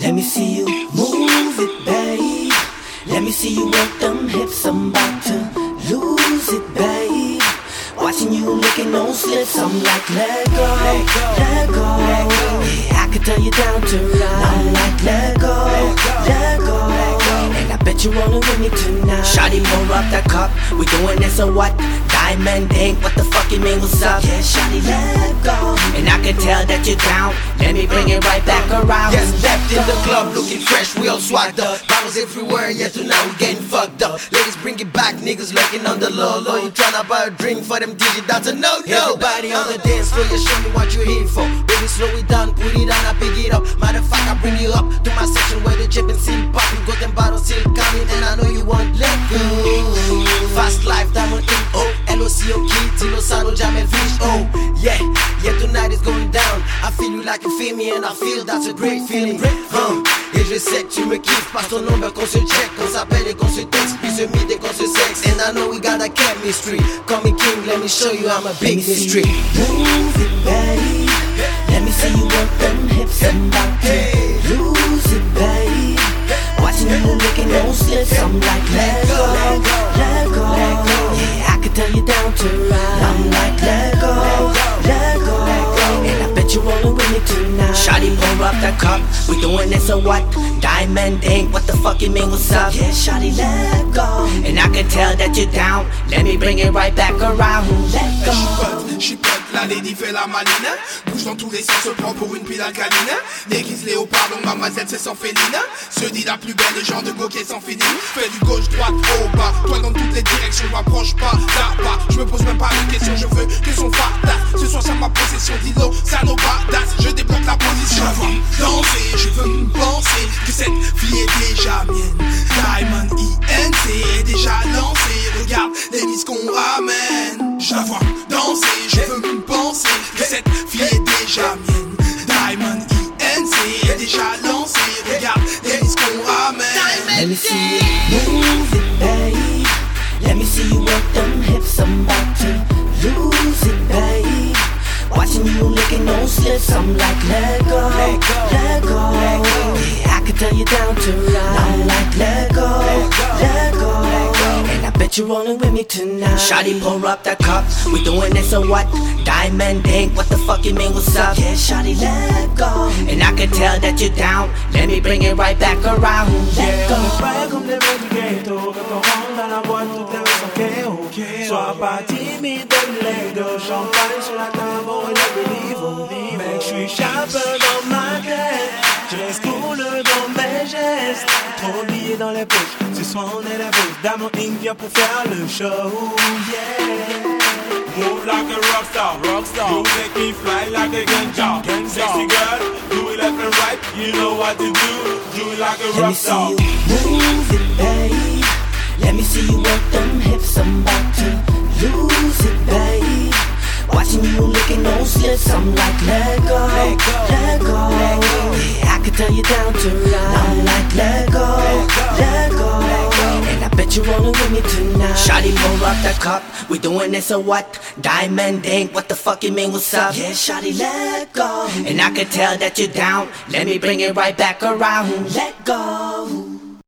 Let me see you move it, babe. Let me see you work them hips. I'm about to lose it, babe. Watching you licking those slips, I'm like, let go, let go. Yeah, I could tell you down to ride. I'm like, let go, let go. And I bet you wanna win me tonight. Shotty, pour up that cup. We doing this or what? What the fuck you mean, what's up? Yeah, Shotty, let go. And I can tell that you're down. Let me bring it right back around. Yes, left in the club looking fresh, we all swagged up. Bottles everywhere, yeah, tonight we getting fucked up. Ladies, bring it back, niggas lurking on the low low. You tryna buy a drink for them DJ, that's a no no. Everybody on the uh-uh. dance floor, you show me what you're here for. Baby, slow it down, put it on, I pick it up. Matter of fact, I bring you up to my section where the chip and still popping. Got them bottles still coming, and I know you won't let go. Lossano, Jamel, Fish, oh, yeah, yeah, tonight is going down. I feel you like you feel me, and I feel that's a great feeling. Huh. Et je sais que tu me kiffes par ton number qu'on se check, qu'on s'appelle et qu'on se texte, puis se meet et qu'on se sexe. And I know we got a chemistry. Call me king, let me show you I'm a big history. Move it, babe. Let me see you work them hips. I'm about lose it, babe. Watching you licking those slips, I'm like, let go, let go. Yeah, I could tell you down to tonight. Shotty, pour up that cup. We doing this or what? Diamond ink, what the fuck you mean, what's up? Yeah, shawty, let go. And I can tell that you're down. Let me bring it right back around. Let go. Pote, la lady fait la maline Bouge dans tous les sens, se prend pour une pile alcaline Déguise léopard, donc mademoiselle c'est sans féline Se dit la plus belle, genre de coquet sans fini Fais du gauche, droite, haut, bas Toi dans toutes les directions, je m'approche pas, là, pas Je me pose même pas de questions, je veux que son fatas Ce soir c'est ma possession, dis-le, ça nos badass danser Je veux me penser que cette fille est déjà mienne. Diamond INC est déjà lancé Regarde les mises qu'on ramène. Je la vois danser, je veux me penser que cette fille est déjà mienne. You licking those slips, I'm like, let go, let go. Yeah, I could tell you down to ride. I'm like, let go, let go. And I bet you're rolling with me tonight. Shotty, pour up that cup. We doing this or what? Diamond Inc, what the fuck you mean, what's up? Yeah, Shotty, let go. And I can tell that you're down. Let me bring it right back around. Let go. Pas comme des mecs du ghetto Quand on rentre dans ma tête Je dans mes gestes Trop billets dans les poches Ce soir on est Diamond Inc vient pour faire le show Yeah Move like a rock star, rock star. You make me fly like a ganja. Sexy girl, do it left and right. You know what to do. Do it like a Let me see you move it, babe. Let me see you work them hips. I'm about to lose it, babe. Watching you licking those I'm like, let go, let go. Yeah, I could tell you down to ride. I'm like, let go, let go. And I bet you're rolling with me tonight. Shotty, pull up that cup. We doing this or what? Diamond Inc, what the fuck you mean, what's up? Yeah, Shotty, let go, And I can tell that you're down. Let me bring it right back around. let go.